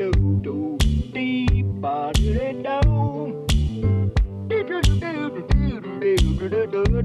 do do do Oh,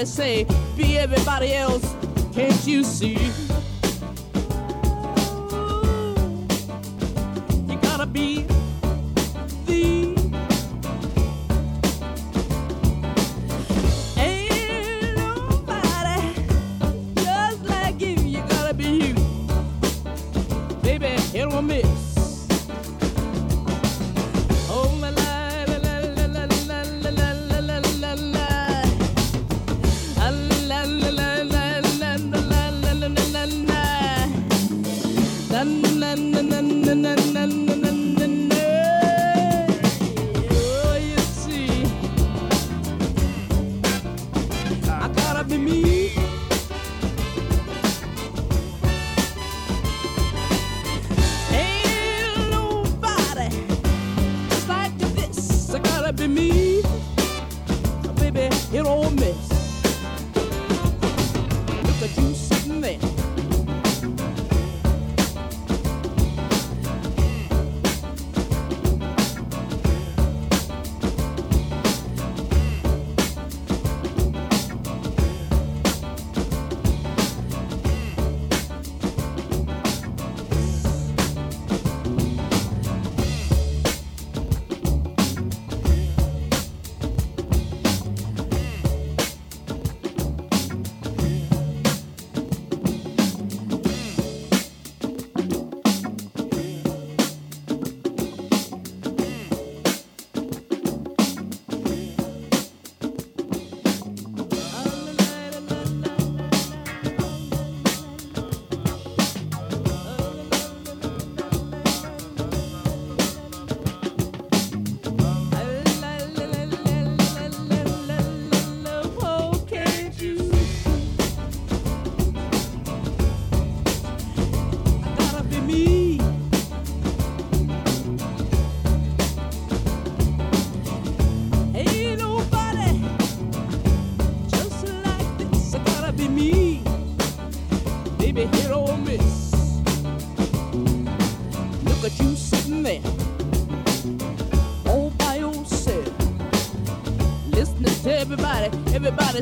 to say, be everybody else. Can't you see?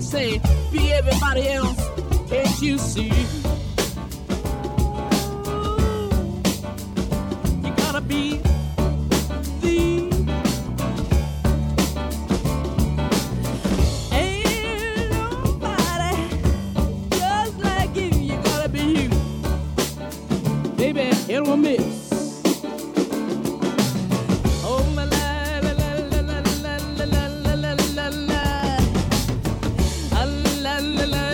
say, be everybody else that you see. la la la.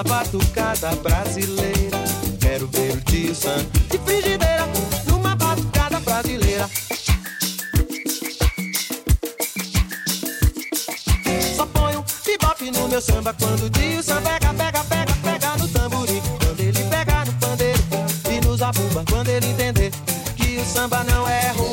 uma batucada brasileira. Quero ver o tio Sam de frigideira numa batucada brasileira. Só ponho bebop no meu samba quando o tio pega, pega, pega, pega no tamborim. Quando ele pega no pandeiro e nos abumba quando ele entender que o samba não é ruim.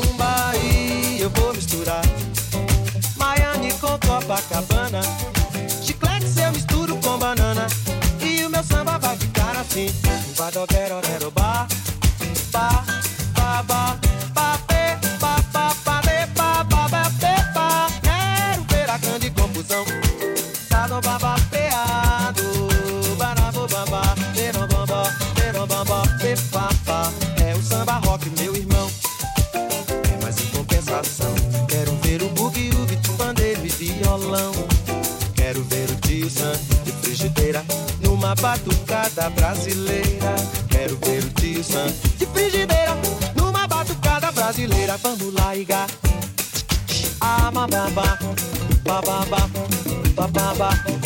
madrugada brasileira. Quero ver o tisã de frigideira numa batucada brasileira. Vamos lá, Iga. Ah, bababá, bababá, bababá.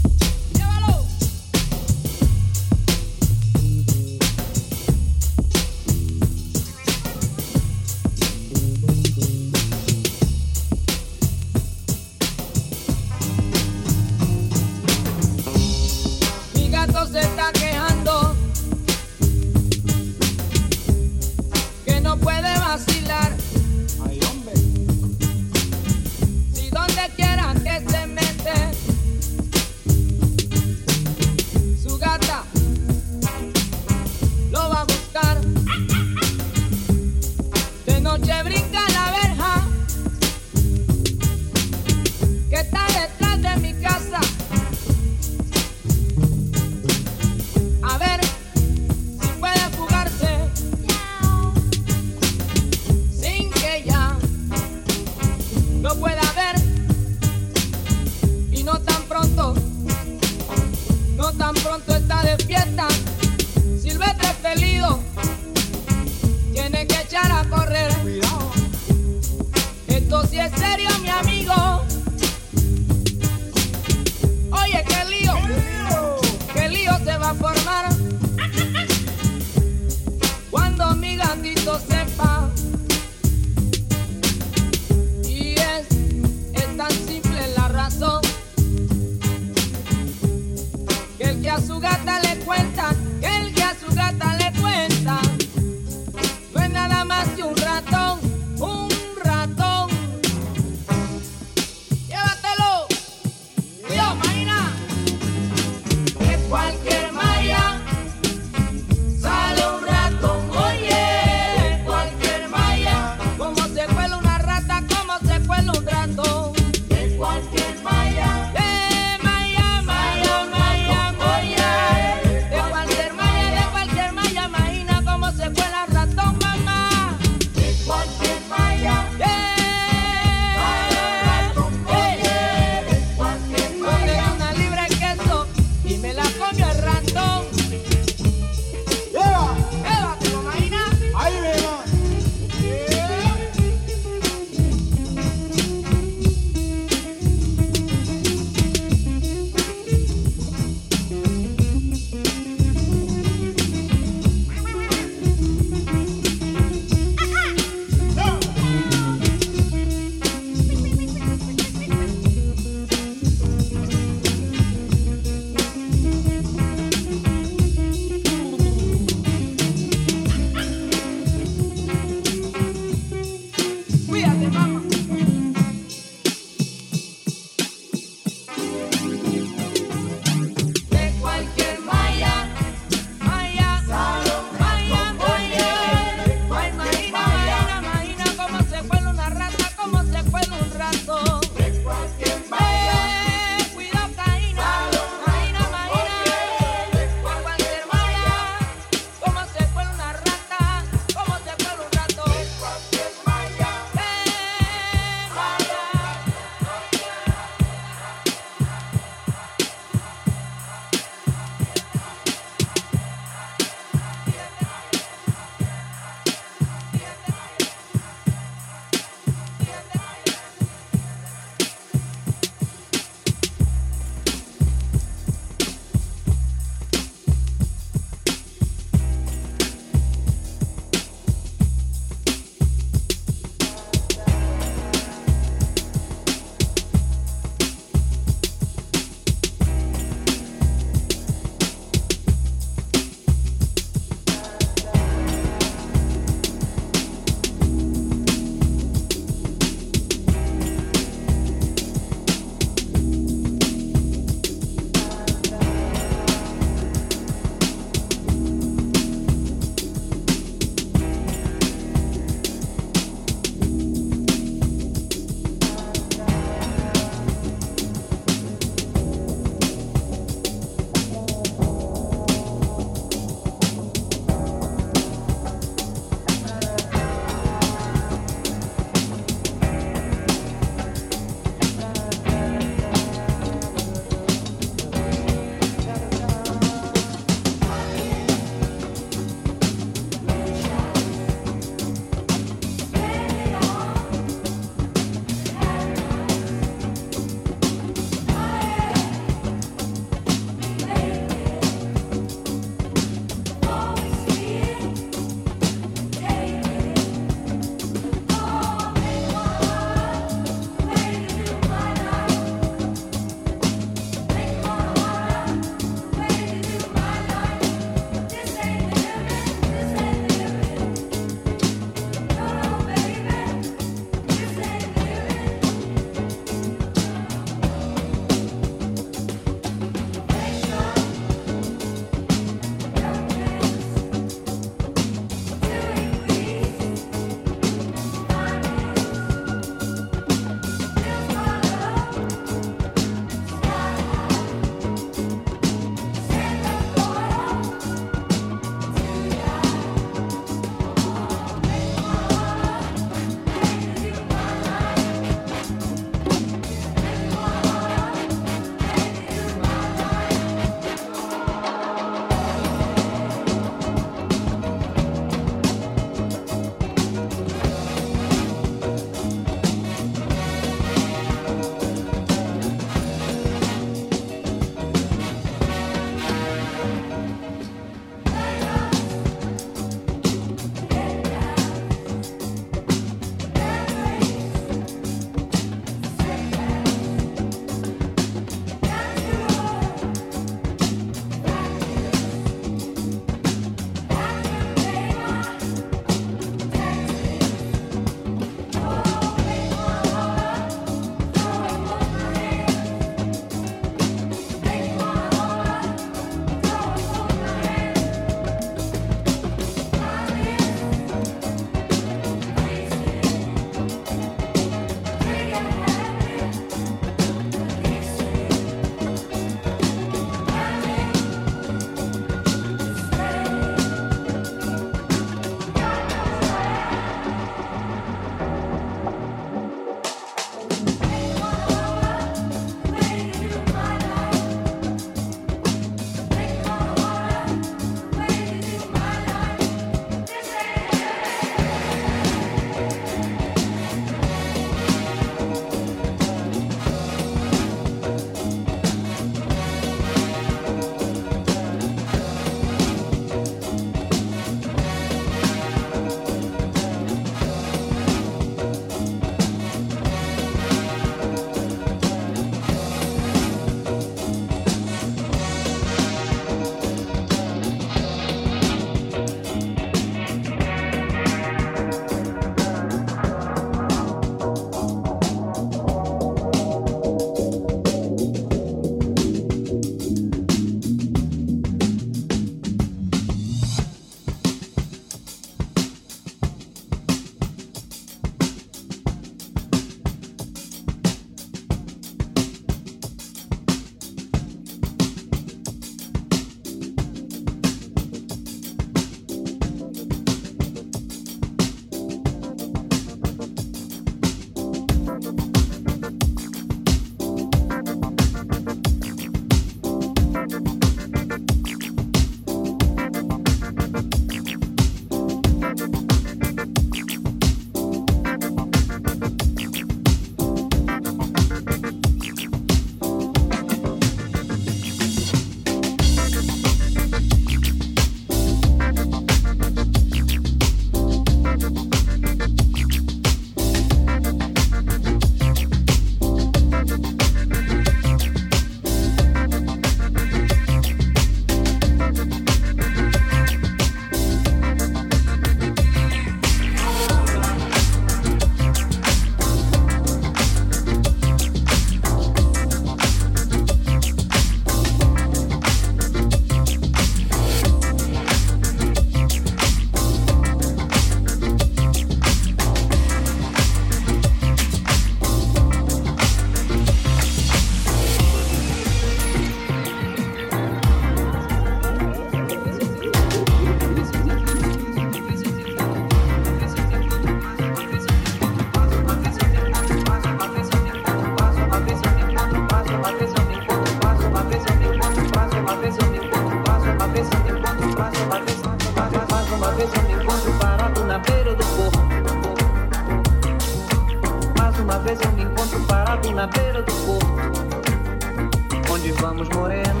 somos morenos.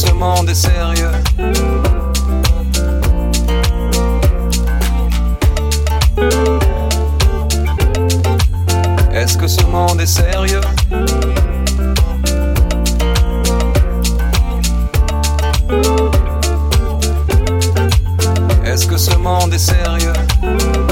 Ce monde est sérieux. Est-ce que ce monde est sérieux? Est-ce que ce monde est sérieux?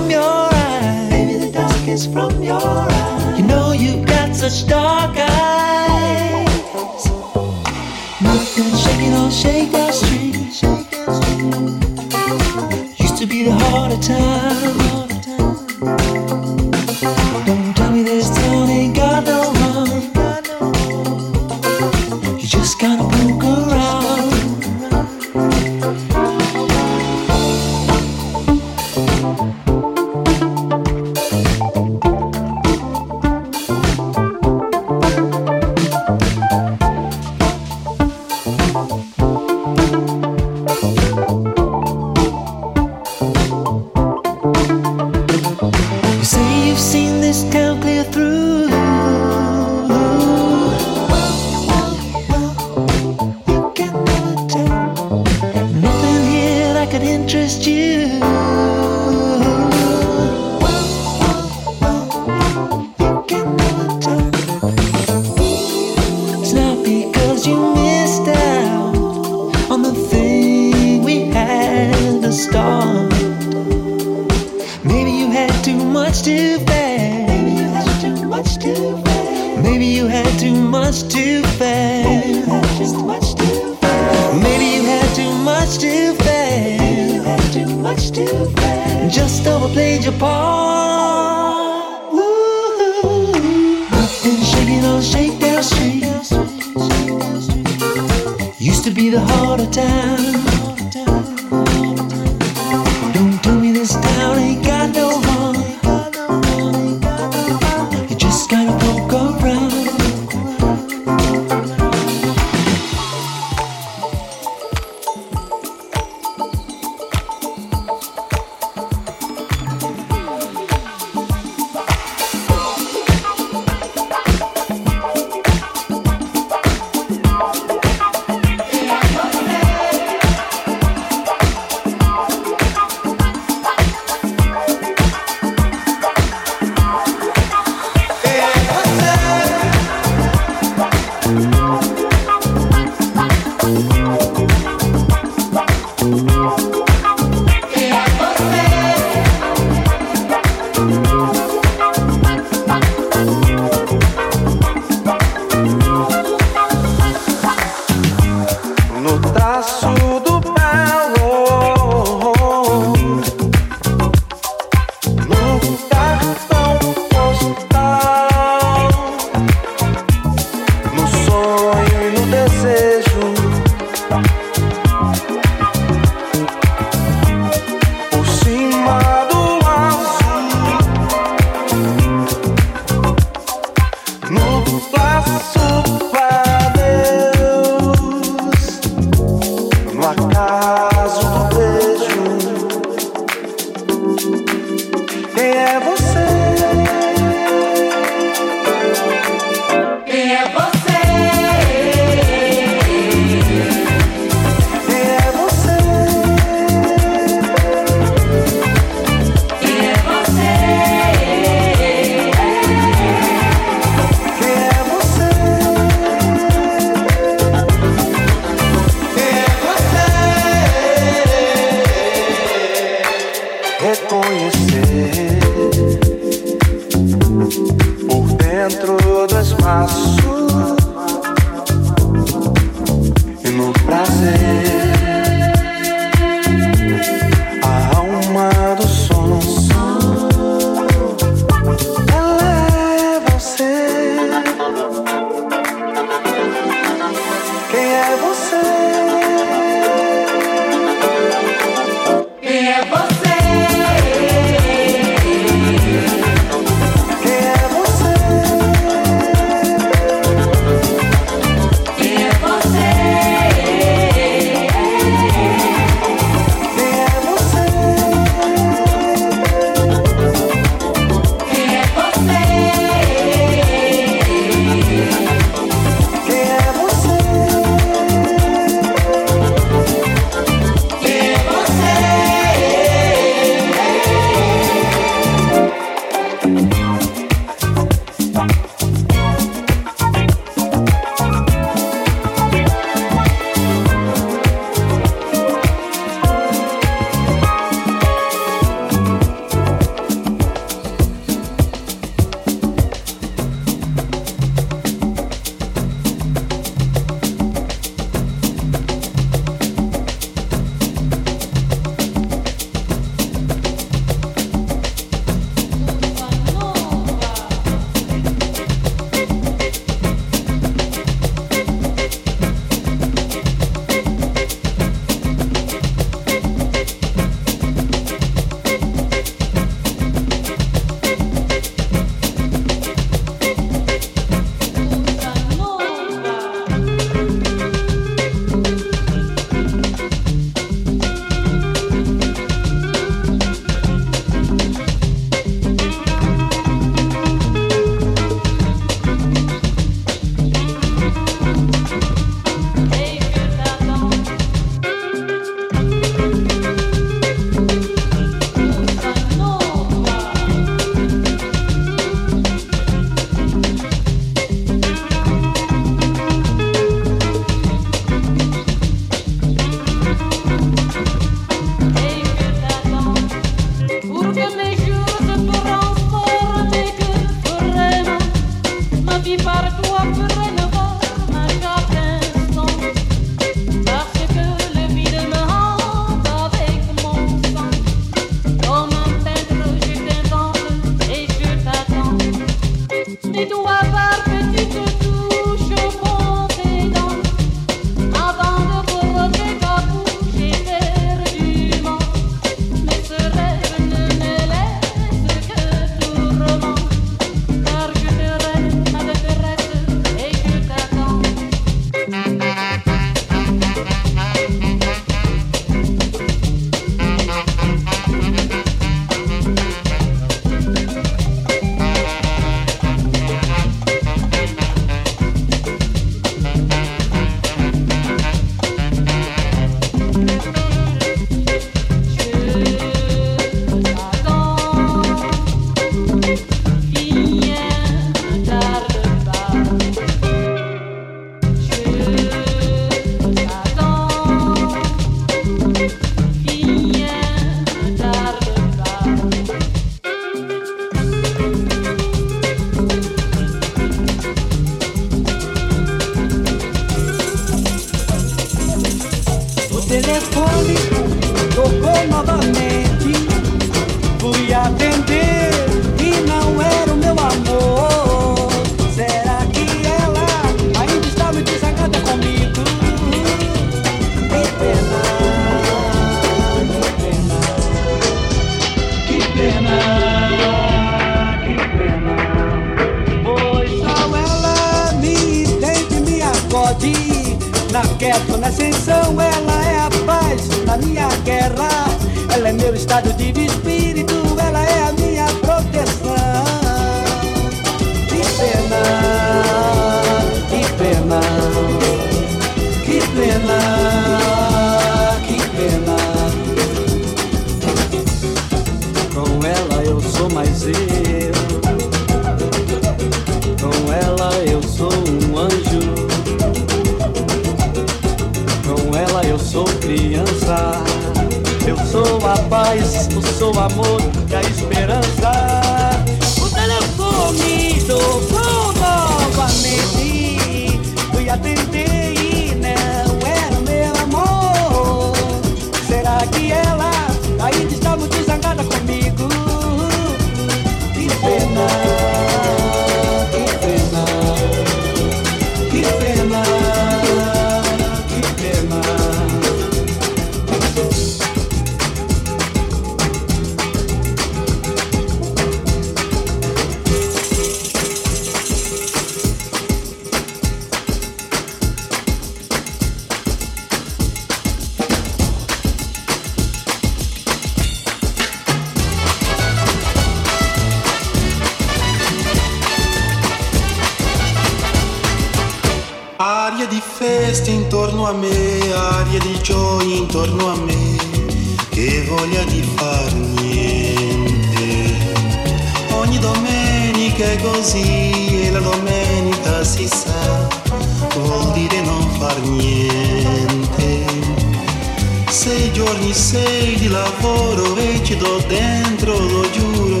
Giorni, sei di lavoro e ci do dentro, lo giuro,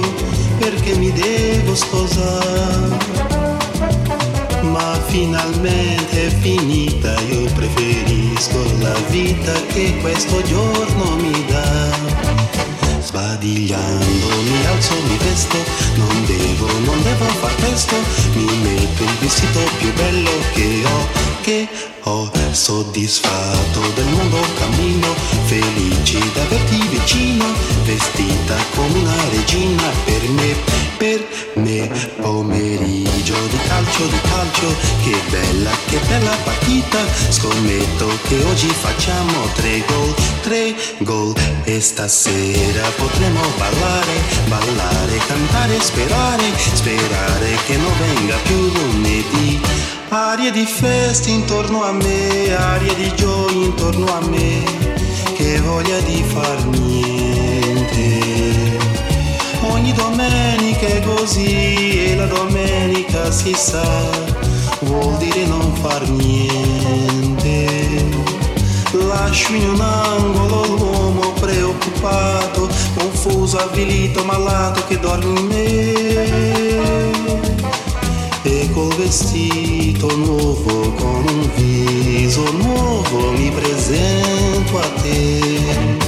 perché mi devo sposare ma finalmente è finita, io preferisco la vita che questo giorno mi dà. Sbadigliando mi alzo, mi vesto, non devo, non devo far presto, mi metto il vestito più bello che ho, che ho, soddisfatto del mondo cammino, felice d'averti vicino, vestita come una regina per me, per me, pomeriggio di calcio, di calcio, che bella, che bella partita, scommetto che oggi facciamo tre gol, tre gol, e stasera potremo ballare, ballare, cantare, sperare, sperare che non venga più lunedì. Aria di festa intorno a me, aria di gioia intorno a me, che voglia di far niente. Ogni domenica è così e la domenica si sa, vuol dire non far niente. baixinho não, gololomo preocupado, confuso, habilito, malato que dorme em E col vestido novo, com um viso novo, me presento a te.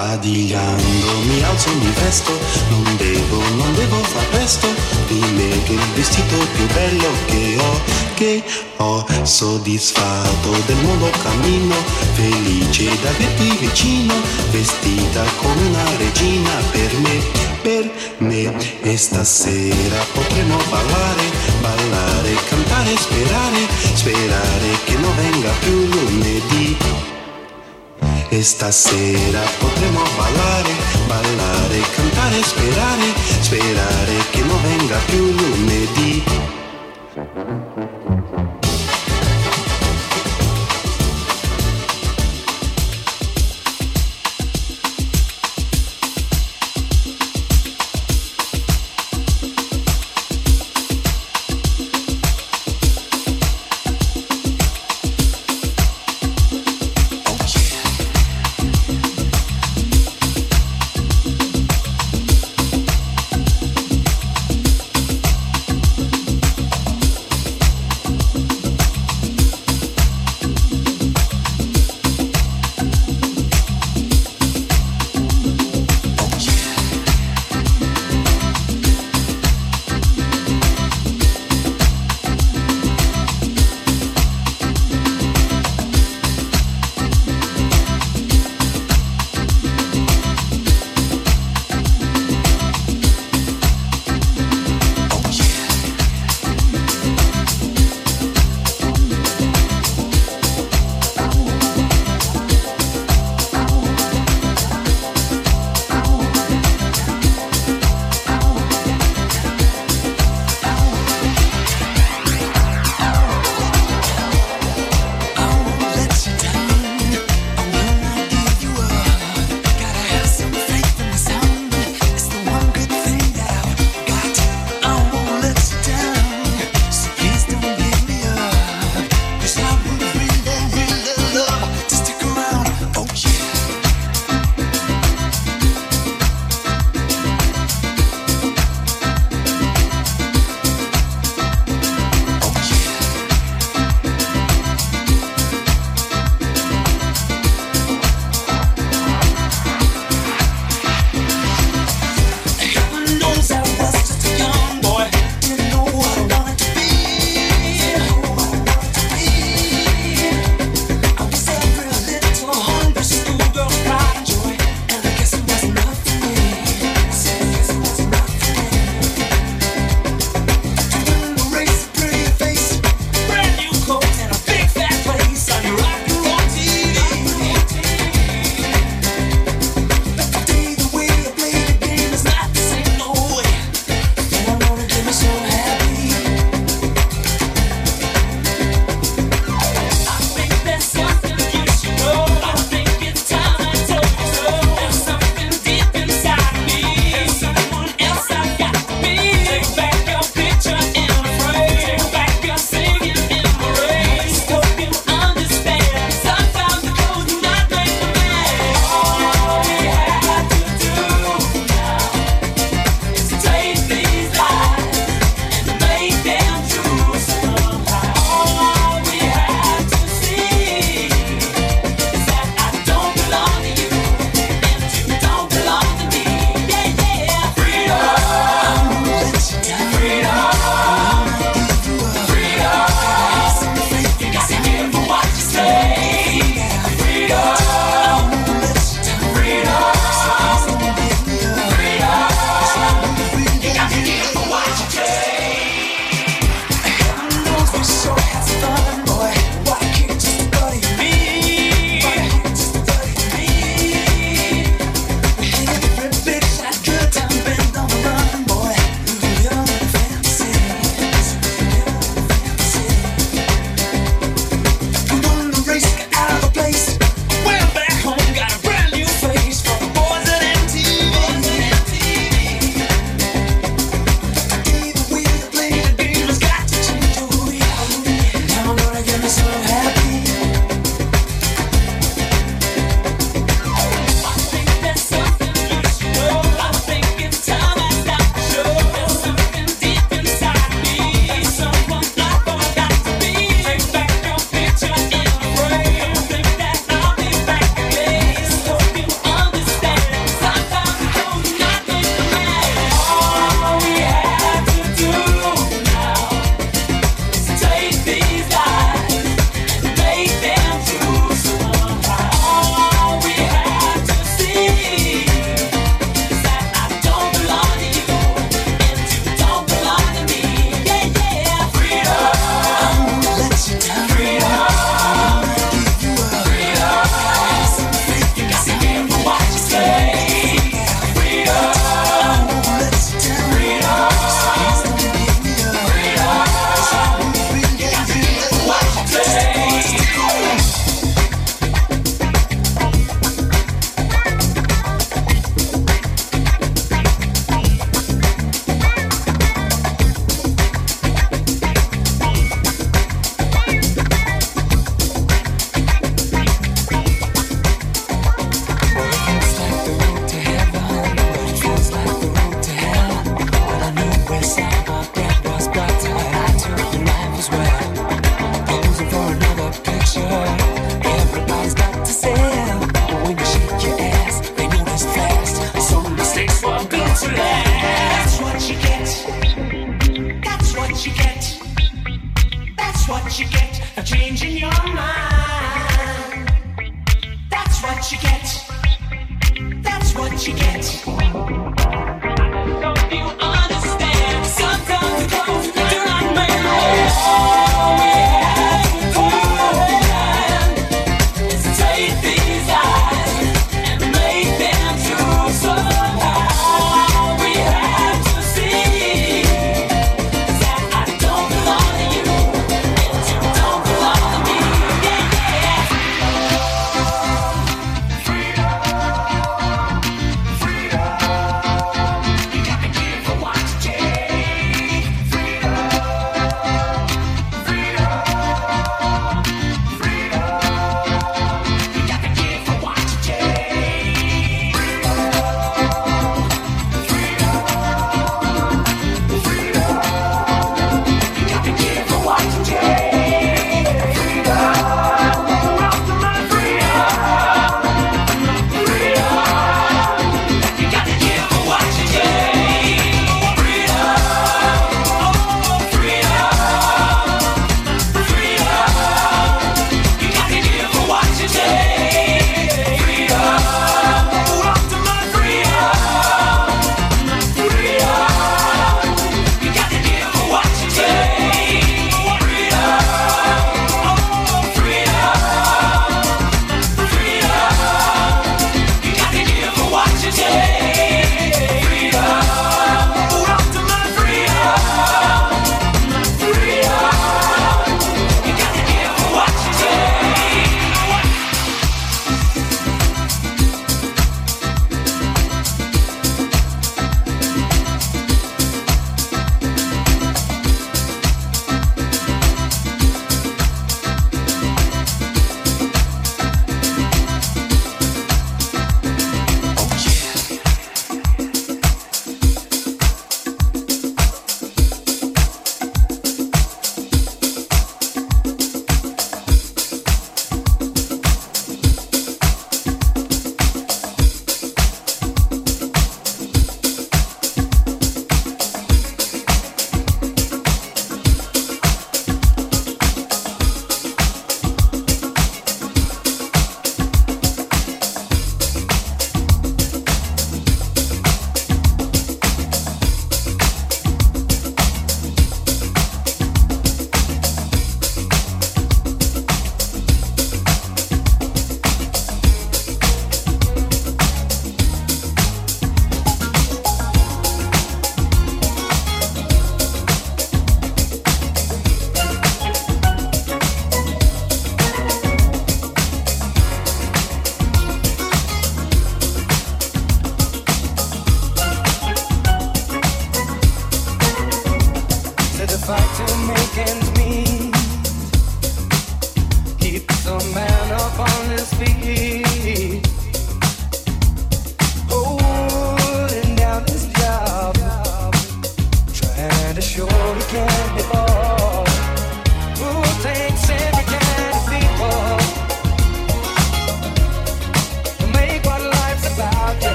Sbadigliando mi alzo, mi vesto, non devo, non devo far presto, mi metto il vestito più bello che ho, che ho soddisfatto del mondo cammino, felice d'averti vicino, vestita come una regina per me, per me, e stasera potremo ballare, ballare, cantare, sperare, sperare che non venga più lunedì. E stasera potremo ballare, ballare, cantare, sperare, sperare che non venga più lunedì.